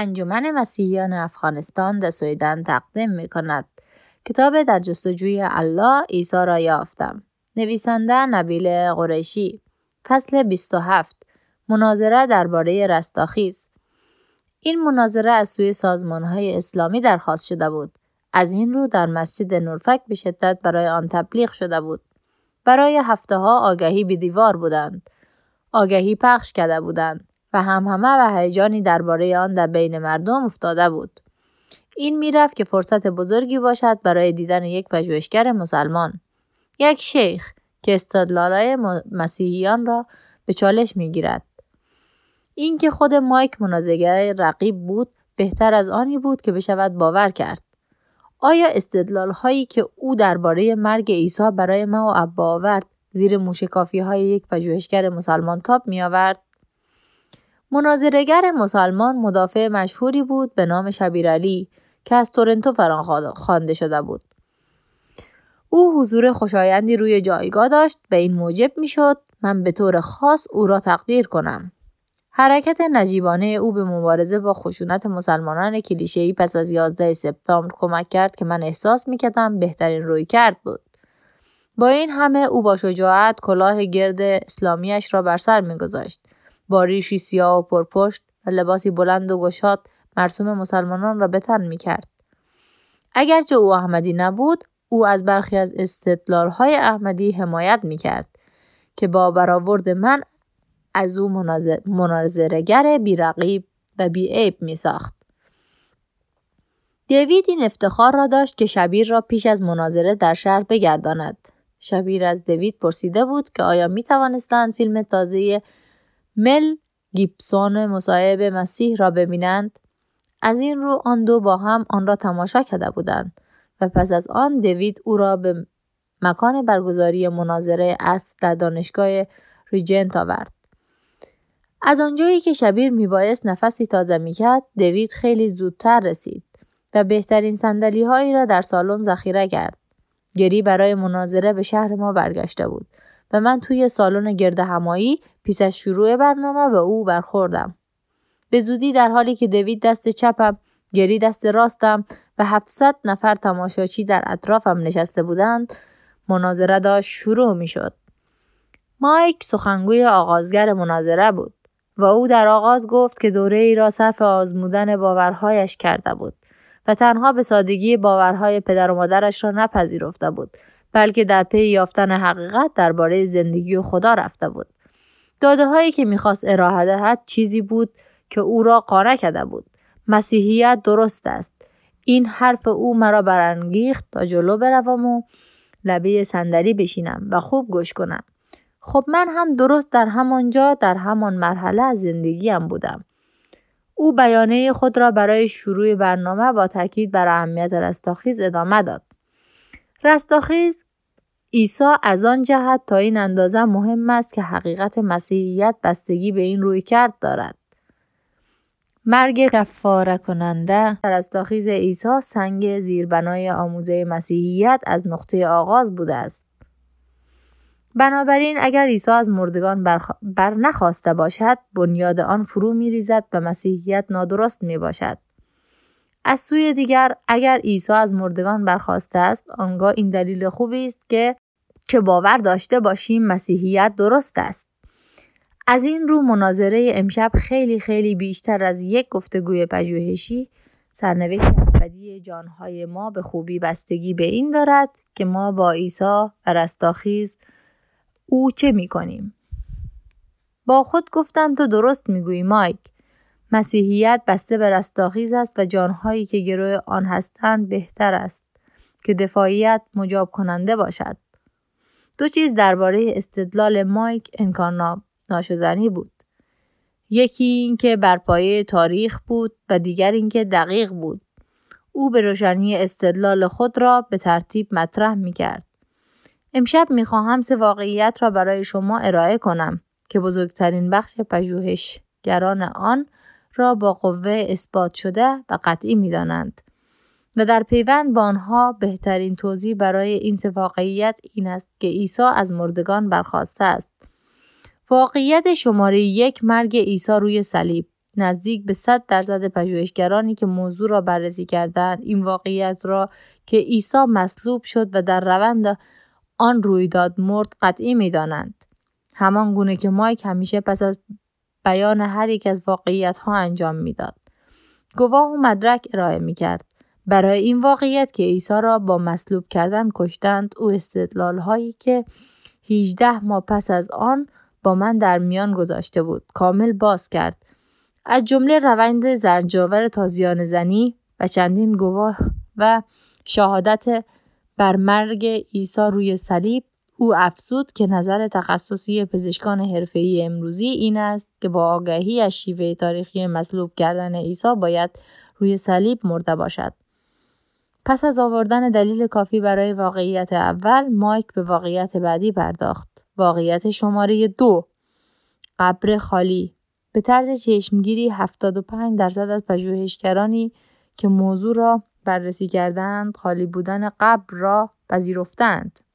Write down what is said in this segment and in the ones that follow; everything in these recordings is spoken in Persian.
انجمن مسیحیان افغانستان در سویدن تقدیم می کند. کتاب در جستجوی الله عیسی را یافتم. نویسنده نبیل قریشی فصل 27 مناظره درباره رستاخیز این مناظره از سوی سازمان های اسلامی درخواست شده بود. از این رو در مسجد نورفک به شدت برای آن تبلیغ شده بود. برای هفته ها آگهی به دیوار بودند. آگهی پخش کرده بودند و هم همه و هیجانی درباره آن در بین مردم افتاده بود. این می‌رفت که فرصت بزرگی باشد برای دیدن یک پژوهشگر مسلمان. یک شیخ که استدلالای مسیحیان را به چالش می‌گیرد. اینکه خود مایک منازعگر رقیب بود بهتر از آنی بود که بشود باور کرد. آیا استدلال هایی که او درباره مرگ عیسی برای ما و ابا آورد زیر موشکافی های یک پژوهشگر مسلمان تاب می آورد؟ مناظرگر مسلمان مدافع مشهوری بود به نام شبیر علی که از تورنتو فران خوانده شده بود. او حضور خوشایندی روی جایگاه داشت و این موجب می‌شد من به طور خاص او را تقدیر کنم. حرکت نجیبانه او به مبارزه با خشونت مسلمانان کلیشه‌ای پس از 11 سپتامبر کمک کرد که من احساس می‌کردم بهترین روی کرد بود. با این همه او با شجاعت کلاه گرد اسلامیش را بر سر میگذاشت. با ریشی سیاه و پرپشت و لباسی بلند و گشاد مرسوم مسلمانان را به تن می‌کرد. اگرچه او احمدی نبود، او از برخی از استدلال های احمدی حمایت می‌کرد که با برآورد من از او مناظرگر بیرقیب و بیعیب می ساخت. دیوید این افتخار را داشت که شبیر را پیش از مناظره در شهر بگرداند. شبیر از دیوید پرسیده بود که آیا می توانستند فیلم تازه مل گیبسون مصاحب مسیح را ببینند؟ از این رو آن دو با هم آن را تماشا کرده بودند و پس از آن دیوید او را به مکان برگزاری مناظره است در دانشگاه ریجنت آورد. از آنجایی که شبیر میبایست نفسی تازه می‌کرد دوید خیلی زودتر رسید و بهترین سندلی هایی را در سالن ذخیره کرد گری برای مناظره به شهر ما برگشته بود و من توی سالن گرد همایی پیش از شروع برنامه به او برخوردم به زودی در حالی که دوید دست چپم گری دست راستم و 700 نفر تماشاچی در اطرافم نشسته بودند مناظره داشت شروع می شد. مایک سخنگوی آغازگر مناظره بود. و او در آغاز گفت که دوره ای را صرف آزمودن باورهایش کرده بود و تنها به سادگی باورهای پدر و مادرش را نپذیرفته بود بلکه در پی یافتن حقیقت درباره زندگی و خدا رفته بود داده هایی که می‌خواست ارائه دهد چیزی بود که او را قانع کرده بود مسیحیت درست است این حرف او مرا برانگیخت تا جلو بروم و لبه صندلی بشینم و خوب گوش کنم خب من هم درست در همانجا در همان مرحله از زندگیم بودم. او بیانه خود را برای شروع برنامه با تاکید بر اهمیت رستاخیز ادامه داد. رستاخیز عیسی از آن جهت تا این اندازه مهم است که حقیقت مسیحیت بستگی به این روی کرد دارد. مرگ کفاره کننده رستاخیز عیسی سنگ زیربنای آموزه مسیحیت از نقطه آغاز بوده است. بنابراین اگر عیسی از مردگان بر, نخواسته باشد بنیاد آن فرو می ریزد و مسیحیت نادرست می باشد. از سوی دیگر اگر عیسی از مردگان برخواسته است آنگاه این دلیل خوبی است که که باور داشته باشیم مسیحیت درست است. از این رو مناظره امشب خیلی خیلی بیشتر از یک گفتگوی پژوهشی سرنوشت ابدی جانهای ما به خوبی بستگی به این دارد که ما با عیسی و رستاخیز او چه می کنیم؟ با خود گفتم تو درست می‌گویی مایک. مسیحیت بسته به رستاخیز است و جانهایی که گروه آن هستند بهتر است که دفاعیت مجاب کننده باشد. دو چیز درباره استدلال مایک انکار ناشدنی بود. یکی اینکه بر پایه تاریخ بود و دیگر اینکه دقیق بود. او به روشنی استدلال خود را به ترتیب مطرح می کرد. امشب می‌خواهم سه واقعیت را برای شما ارائه کنم که بزرگترین بخش پژوهشگران آن را با قوه اثبات شده و قطعی می‌دانند و در پیوند با آنها بهترین توضیح برای این سه واقعیت این است که عیسی از مردگان برخواسته است واقعیت شماره یک مرگ عیسی روی صلیب نزدیک به 100 درصد پژوهشگرانی که موضوع را بررسی کردند این واقعیت را که عیسی مصلوب شد و در روند آن رویداد مرد قطعی می دانند. همان گونه که مایک همیشه پس از بیان هر یک از واقعیت ها انجام می‌داد. گواه و مدرک ارائه می کرد. برای این واقعیت که عیسی را با مصلوب کردن کشتند او استدلال هایی که 18 ماه پس از آن با من در میان گذاشته بود کامل باز کرد از جمله روند زرجاور تازیان زنی و چندین گواه و شهادت بر مرگ عیسی روی صلیب او افزود که نظر تخصصی پزشکان حرفه‌ای امروزی این است که با آگاهی از شیوه تاریخی مصلوب کردن عیسی باید روی صلیب مرده باشد. پس از آوردن دلیل کافی برای واقعیت اول، مایک به واقعیت بعدی پرداخت. واقعیت شماره دو قبر خالی به طرز چشمگیری 75 درصد از پژوهشگرانی که موضوع را بررسی کردند خالی بودن قبر را پذیرفتند.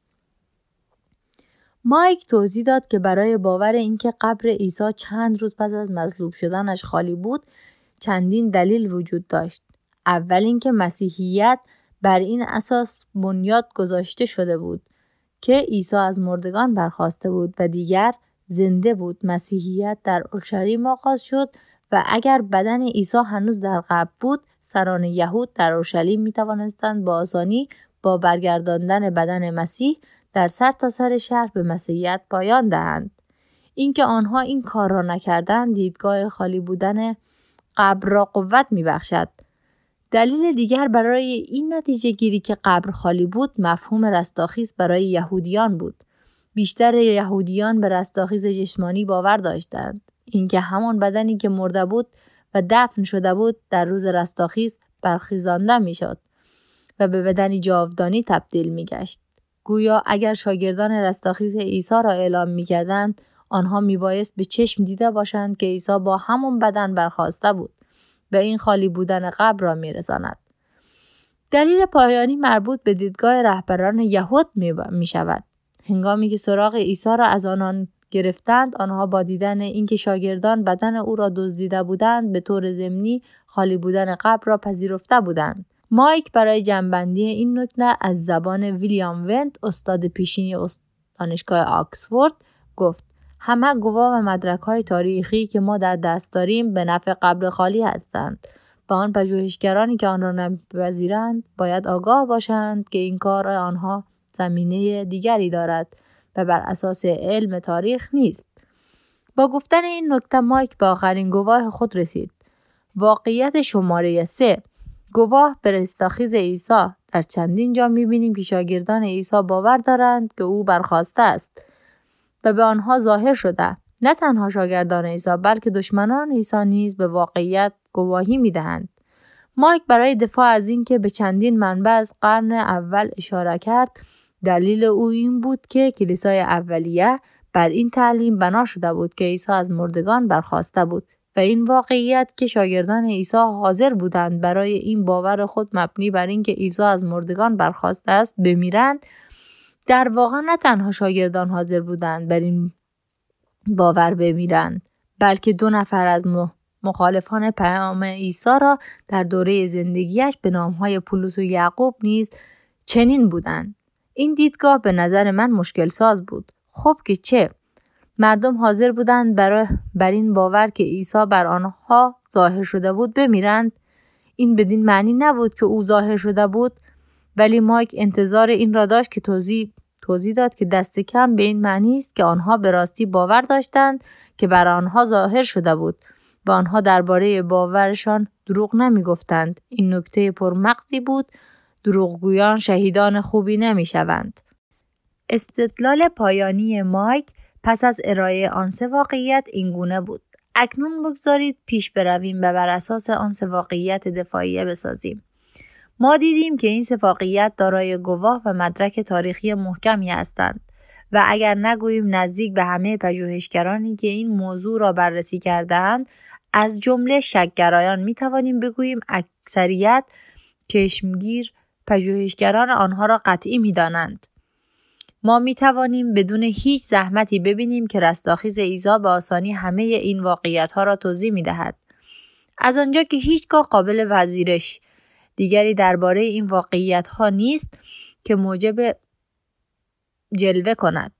مایک توضیح داد که برای باور اینکه قبر عیسی چند روز پس از مصلوب شدنش خالی بود چندین دلیل وجود داشت. اول اینکه مسیحیت بر این اساس بنیاد گذاشته شده بود که عیسی از مردگان برخواسته بود و دیگر زنده بود مسیحیت در اورشلیم آغاز شد و اگر بدن عیسی هنوز در قبر بود سران یهود در اورشلیم می توانستند با آسانی با برگرداندن بدن مسیح در سر تا سر شهر به مسیحیت پایان دهند اینکه آنها این کار را نکردند دیدگاه خالی بودن قبر را قوت می بخشد. دلیل دیگر برای این نتیجه گیری که قبر خالی بود مفهوم رستاخیز برای یهودیان بود. بیشتر یهودیان به رستاخیز جسمانی باور داشتند. اینکه همان بدنی که مرده بود و دفن شده بود در روز رستاخیز برخیزانده می‌شد و به بدنی جاودانی تبدیل میگشت. گویا اگر شاگردان رستاخیز عیسی را اعلام می‌کردند آنها میبایست به چشم دیده باشند که عیسی با همان بدن برخواسته بود و این خالی بودن قبر را میرساند دلیل پایانی مربوط به دیدگاه رهبران یهود می شود. هنگامی که سراغ عیسی را از آنان گرفتند آنها با دیدن اینکه شاگردان بدن او را دزدیده بودند به طور ضمنی خالی بودن قبر را پذیرفته بودند مایک برای جنبندی این نکته از زبان ویلیام ونت استاد پیشینی دانشگاه آکسفورد گفت. همه گواه و مدرک های تاریخی که ما در دست داریم به نفع قبل خالی هستند. و آن پژوهشگرانی که آن را نپذیرند باید آگاه باشند که این کار آنها زمینه دیگری دارد و بر اساس علم تاریخ نیست. با گفتن این نکته مایک به آخرین گواه خود رسید. واقعیت شماره سه گواه به رستاخیز عیسی. در چندین جا می‌بینیم که شاگردان عیسی باور دارند که او برخواسته است و به آنها ظاهر شده. نه تنها شاگردان عیسی بلکه دشمنان عیسی نیز به واقعیت گواهی می‌دهند. مایک برای دفاع از اینکه به چندین منبع از قرن اول اشاره کرد دلیل او این بود که کلیسای اولیه بر این تعلیم بنا شده بود که عیسی از مردگان برخواسته بود. و این واقعیت که شاگردان عیسی حاضر بودند برای این باور خود مبنی بر اینکه عیسی از مردگان برخواسته است بمیرند در واقع نه تنها شاگردان حاضر بودند بر این باور بمیرند بلکه دو نفر از مخالفان پیام عیسی را در دوره زندگیش به نامهای پولس و یعقوب نیز چنین بودند. این دیدگاه به نظر من مشکل ساز بود. خب که چه؟ مردم حاضر بودند برای بر این باور که عیسی بر آنها ظاهر شده بود بمیرند این بدین معنی نبود که او ظاهر شده بود ولی مایک انتظار این را داشت که توضیح توضیح داد که دست کم به این معنی است که آنها به راستی باور داشتند که بر آنها ظاهر شده بود و آنها درباره باورشان دروغ نمی گفتند. این نکته پرمقصی بود دروغگویان شهیدان خوبی نمی شوند. استدلال پایانی مایک پس از ارائه آن سه واقعیت اینگونه بود. اکنون بگذارید پیش برویم و بر اساس آن سه واقعیت دفاعیه بسازیم. ما دیدیم که این سه واقعیت دارای گواه و مدرک تاریخی محکمی هستند و اگر نگوییم نزدیک به همه پژوهشگرانی که این موضوع را بررسی کردهاند از جمله شکگرایان می توانیم بگوییم اکثریت چشمگیر پژوهشگران آنها را قطعی می دانند. ما می توانیم بدون هیچ زحمتی ببینیم که رستاخیز ایزا به آسانی همه این واقعیت ها را توضیح می دهد. از آنجا که هیچگاه قابل وزیرش دیگری درباره این واقعیت ها نیست که موجب جلوه کند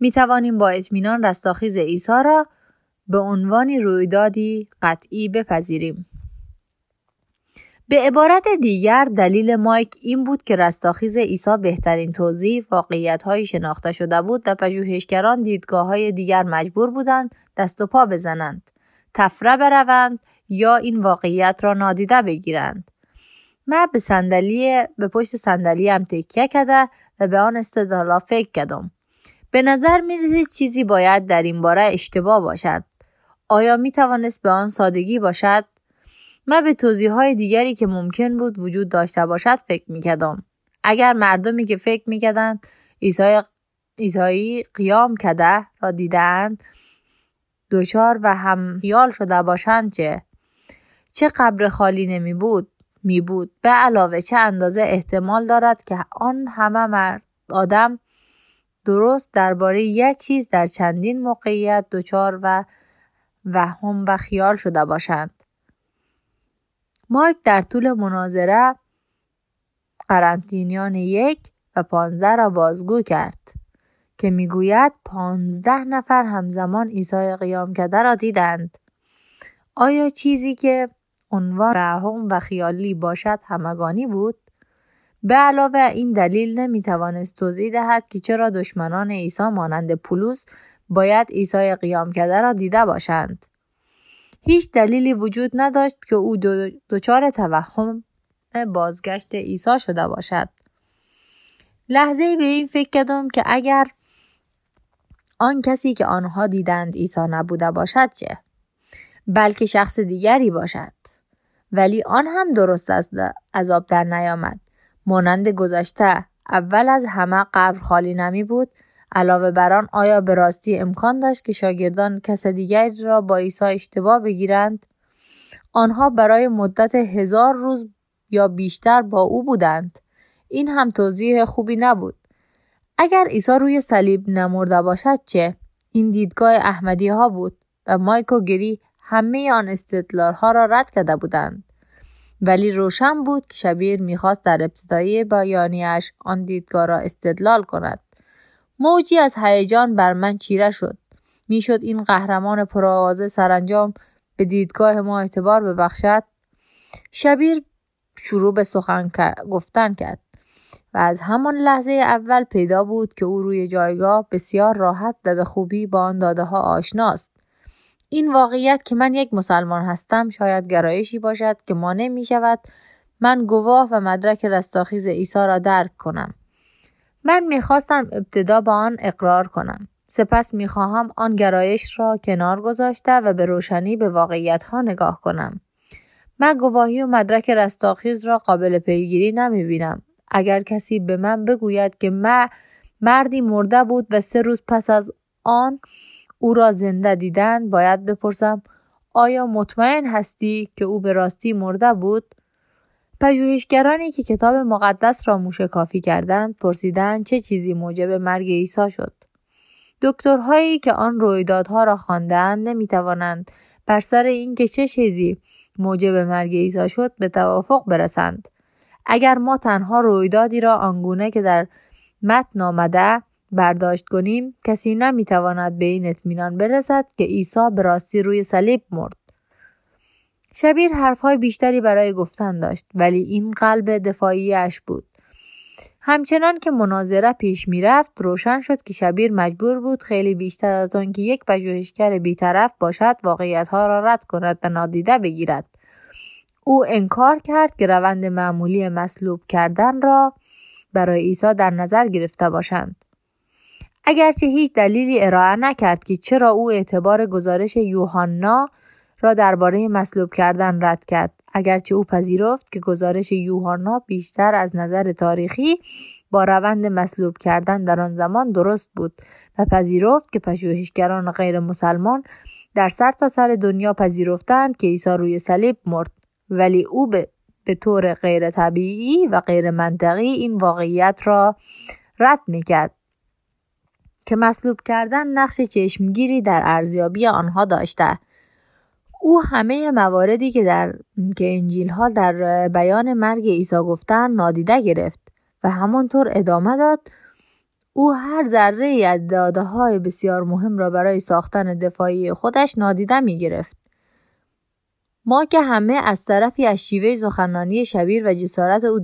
می توانیم با اطمینان رستاخیز عیسی را به عنوان رویدادی قطعی بپذیریم به عبارت دیگر دلیل مایک این بود که رستاخیز عیسی بهترین توضیح واقعیت شناخته شده بود و پژوهشگران دیدگاه های دیگر مجبور بودند دست و پا بزنند تفره بروند یا این واقعیت را نادیده بگیرند. من به صندلی به پشت صندلی هم تکیه کرده و به آن استدلالا فکر کردم. به نظر می چیزی باید در این باره اشتباه باشد. آیا می توانست به آن سادگی باشد؟ من به توضیح های دیگری که ممکن بود وجود داشته باشد فکر می کردم. اگر مردمی که فکر می کردند ایسایی قیام کده را دیدند دوچار و هم خیال شده باشند چه؟ چه قبر خالی نمی بود؟ می بود. به علاوه چه اندازه احتمال دارد که آن همه مرد آدم درست درباره یک چیز در چندین موقعیت دچار و وهم و خیال شده باشند؟ مایک در طول مناظره قرنطینیان یک و پانزده را بازگو کرد که می‌گوید پانزده نفر همزمان عیسی قیام کرده را دیدند. آیا چیزی که عنوان وهم و خیالی باشد همگانی بود؟ به علاوه این دلیل نمی‌توانست توضیح دهد که چرا دشمنان عیسی مانند پولوس باید عیسی قیام کرده را دیده باشند. هیچ دلیلی وجود نداشت که او دچار توهم بازگشت عیسی شده باشد. لحظه به این فکر کردم که اگر آن کسی که آنها دیدند عیسی نبوده باشد چه؟ بلکه شخص دیگری باشد. ولی آن هم درست است عذاب در نیامد. مانند گذشته اول از همه قبر خالی نمی بود علاوه بر آن آیا به راستی امکان داشت که شاگردان کس دیگری را با عیسی اشتباه بگیرند؟ آنها برای مدت هزار روز یا بیشتر با او بودند. این هم توضیح خوبی نبود. اگر عیسی روی صلیب نمرده باشد چه؟ این دیدگاه احمدی ها بود و مایکو گری همه آن استدلال ها را رد کرده بودند. ولی روشن بود که شبیر می‌خواست در ابتدایی بیانیش آن دیدگاه را استدلال کند. موجی از هیجان بر من چیره شد. می‌شد این قهرمان پرآوازه سرانجام به دیدگاه ما اعتبار ببخشد. شبیر شروع به سخن گفتن کرد و از همان لحظه اول پیدا بود که او روی جایگاه بسیار راحت و به خوبی با آن داده ها آشناست. این واقعیت که من یک مسلمان هستم شاید گرایشی باشد که مانع می شود من گواه و مدرک رستاخیز عیسی را درک کنم. من می‌خواستم ابتدا با آن اقرار کنم سپس می‌خواهم آن گرایش را کنار گذاشته و به روشنی به واقعیت ها نگاه کنم من گواهی و مدرک رستاخیز را قابل پیگیری نمی بینم. اگر کسی به من بگوید که من مردی مرده بود و سه روز پس از آن او را زنده دیدن باید بپرسم آیا مطمئن هستی که او به راستی مرده بود؟ پژوهشگرانی که کتاب مقدس را موشکافی کردند پرسیدند چه چیزی موجب مرگ عیسی شد. دکترهایی که آن رویدادها را خواندند نمی‌توانند بر سر اینکه چه چیزی موجب مرگ عیسی شد به توافق برسند. اگر ما تنها رویدادی را آنگونه که در متن آمده برداشت کنیم کسی نمی‌تواند به این اطمینان برسد که عیسی به راستی روی صلیب مرد شبیر حرفهای بیشتری برای گفتن داشت ولی این قلب دفاعیش بود. همچنان که مناظره پیش می‌رفت روشن شد که شبیر مجبور بود خیلی بیشتر از آنکه یک پژوهشگر بیطرف باشد واقعیتها را رد کند و نادیده بگیرد. او انکار کرد که روند معمولی مصلوب کردن را برای عیسی در نظر گرفته باشند. اگرچه هیچ دلیلی ارائه نکرد که چرا او اعتبار گزارش یوحنا را درباره مصلوب کردن رد کرد. اگرچه او پذیرفت که گزارش یوحنا بیشتر از نظر تاریخی با روند مصلوب کردن در آن زمان درست بود و پذیرفت که پژوهشگران غیر مسلمان در سر تا سر دنیا پذیرفتند که عیسی روی صلیب مرد. ولی او به, به طور غیر طبیعی و غیر منطقی این واقعیت را رد می‌کرد که مصلوب کردن نقش چشمگیری در ارزیابی آنها داشته. او همه مواردی که در که انجیل ها در بیان مرگ عیسی گفتن نادیده گرفت و همانطور ادامه داد او هر ذره ای از داده های بسیار مهم را برای ساختن دفاعی خودش نادیده می گرفت. ما که همه از طرفی از شیوه سخنرانی شبیر و جسارت او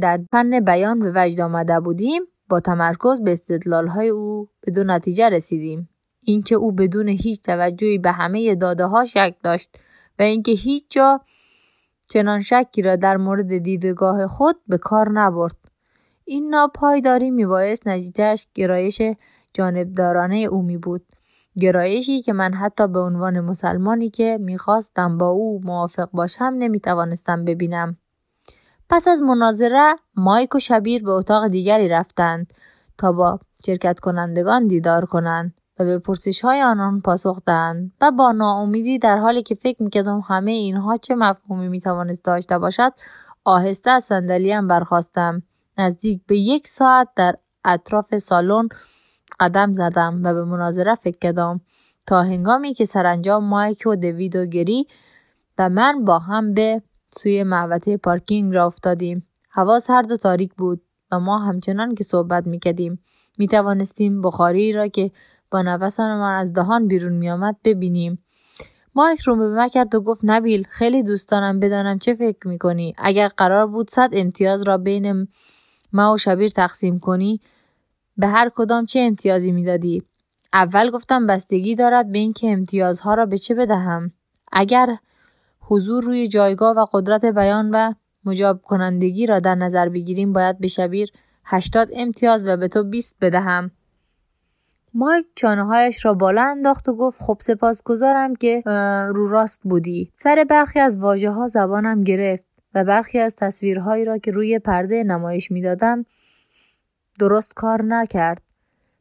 در فن بیان به وجد آمده بودیم با تمرکز به استدلال های او به دو نتیجه رسیدیم. اینکه او بدون هیچ توجهی به همه داده ها شک داشت و اینکه هیچ جا چنان شکی را در مورد دیدگاه خود به کار نبرد. این ناپایداری میبایست نتیجهش گرایش جانبدارانه او می بود. گرایشی که من حتی به عنوان مسلمانی که می‌خواستم با او موافق باشم نمی‌توانستم ببینم. پس از مناظره مایک و شبیر به اتاق دیگری رفتند تا با شرکت کنندگان دیدار کنند و به پرسش های آنان پاسخ دهند و با ناامیدی در حالی که فکر می‌کردم همه اینها چه مفهومی می‌توانست داشته باشد آهسته از صندلیام برخواستم نزدیک به یک ساعت در اطراف سالن قدم زدم و به مناظره فکر کردم. تا هنگامی که سرانجام مایک و دوید و گری و من با هم به سوی محوطه پارکینگ را افتادیم. هوا سرد و تاریک بود و ما همچنان که صحبت می‌کردیم می توانستیم بخاری را که با نفسانمان از دهان بیرون میآمد ببینیم. مایک رو به من کرد و گفت نبیل خیلی دوست دارم بدانم چه فکر می‌کنی؟ اگر قرار بود صد امتیاز را بین ما و شبیر تقسیم کنی به هر کدام چه امتیازی می‌دادی؟ اول گفتم بستگی دارد به اینکه امتیازها را به چه بدهم. اگر حضور روی جایگاه و قدرت بیان و مجاب کنندگی را در نظر بگیریم باید به شبیر 80 امتیاز و به تو 20 بدهم. مایک چانه هایش را بالا انداخت و گفت خب سپاس گذارم که رو راست بودی. سر برخی از واجه ها زبانم گرفت و برخی از تصویرهایی را که روی پرده نمایش می‌دادم درست کار نکرد.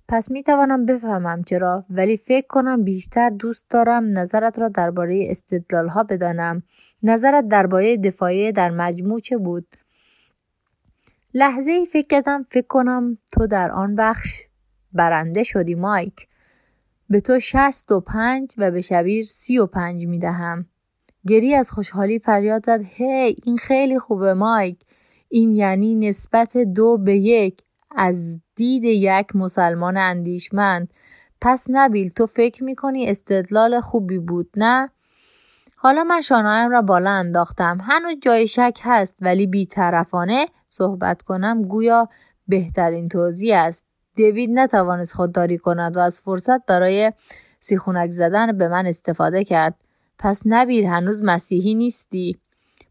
پس می توانم بفهمم چرا ولی فکر کنم بیشتر دوست دارم نظرت را درباره استدلال ها بدانم. نظرت درباره دفاعی در مجموع چه بود؟ لحظه ای فکر کردم فکر کنم تو در آن بخش برنده شدی مایک. به تو شست و پنج و به شبیر سی و پنج می دهم. گری از خوشحالی فریاد زد. هی این خیلی خوبه مایک. این یعنی نسبت دو به یک. از دید یک مسلمان اندیشمند. پس نبیل تو فکر می‌کنی استدلال خوبی بود نه؟ حالا من شانهایم را بالا انداختم. هنوز جای شک هست ولی بیطرفانه صحبت کنم. گویا بهترین توضیح است. دیوید نتوانست خودداری کند و از فرصت برای سیخونک زدن به من استفاده کرد. پس نبید هنوز مسیحی نیستی.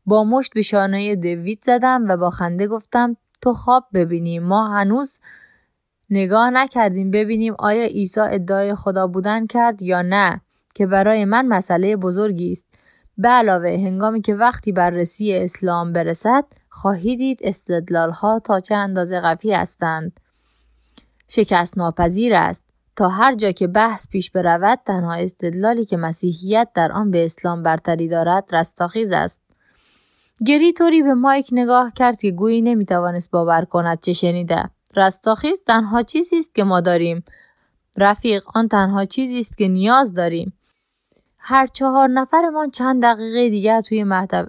با مشت به شانه دیوید زدم و با خنده گفتم تو خواب ببینیم. ما هنوز نگاه نکردیم ببینیم آیا عیسی ادعای خدا بودن کرد یا نه که برای من مسئله بزرگی است. به علاوه هنگامی که وقتی بررسی اسلام برسد خواهید دید استدلال ها تا چه اندازه قوی هستند. شکست ناپذیر است. تا هر جا که بحث پیش برود تنها استدلالی که مسیحیت در آن به اسلام برتری دارد رستاخیز است. گری طوری به مایک نگاه کرد که گویی نمی‌توانست باور کند چه شنیده. رستاخیز تنها چیزی است که ما داریم. رفیق آن تنها چیزی است که نیاز داریم. هر چهار نفرمان چند دقیقه دیگر توی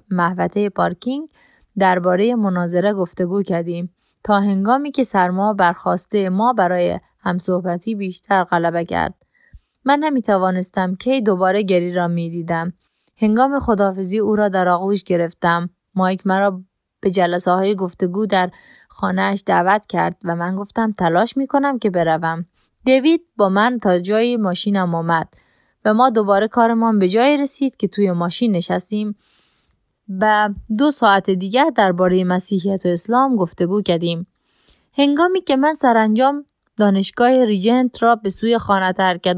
محوطه پارکینگ درباره مناظره گفتگو کردیم. تا هنگامی که سرما برخواسته ما برای همصحبتی بیشتر غلبه کرد. من نمی توانستم کی دوباره گری را می دیدم. هنگام خدافزی او را در آغوش گرفتم. مایک مرا به جلسه های گفتگو در خانهاش دعوت کرد و من گفتم تلاش می کنم که بروم. دیوید با من تا جای ماشینم آمد و ما دوباره کارمان به جای رسید که توی ماشین نشستیم و دو ساعت دیگر درباره مسیحیت و اسلام گفتگو کردیم. هنگامی که من سرانجام دانشگاه ریجنت را به سوی خانه ترک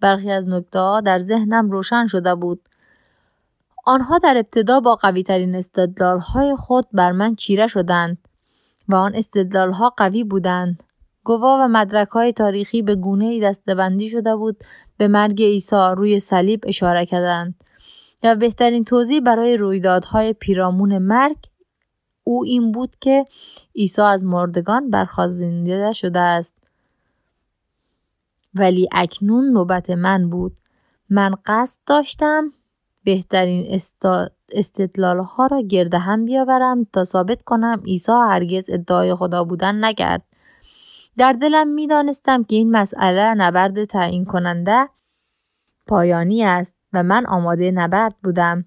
برخی از نکته در ذهنم روشن شده بود. آنها در ابتدا با قویترین استدلال های خود بر من چیره شدند و آن استدلال ها قوی بودند. گواه و مدرک های تاریخی به گونه ای دستبندی شده بود به مرگ عیسی روی صلیب اشاره کردند. و بهترین توضیح برای رویدادهای پیرامون مرگ او این بود که عیسی از مردگان برخوازنده شده است. ولی اکنون نوبت من بود. من قصد داشتم بهترین استدلال ها را گرده هم بیاورم تا ثابت کنم عیسی هرگز ادعای خدا بودن نکرد. در دلم می دانستم که این مسئله نبرد تعیین کننده پایانی است. و من آماده نبرد بودم.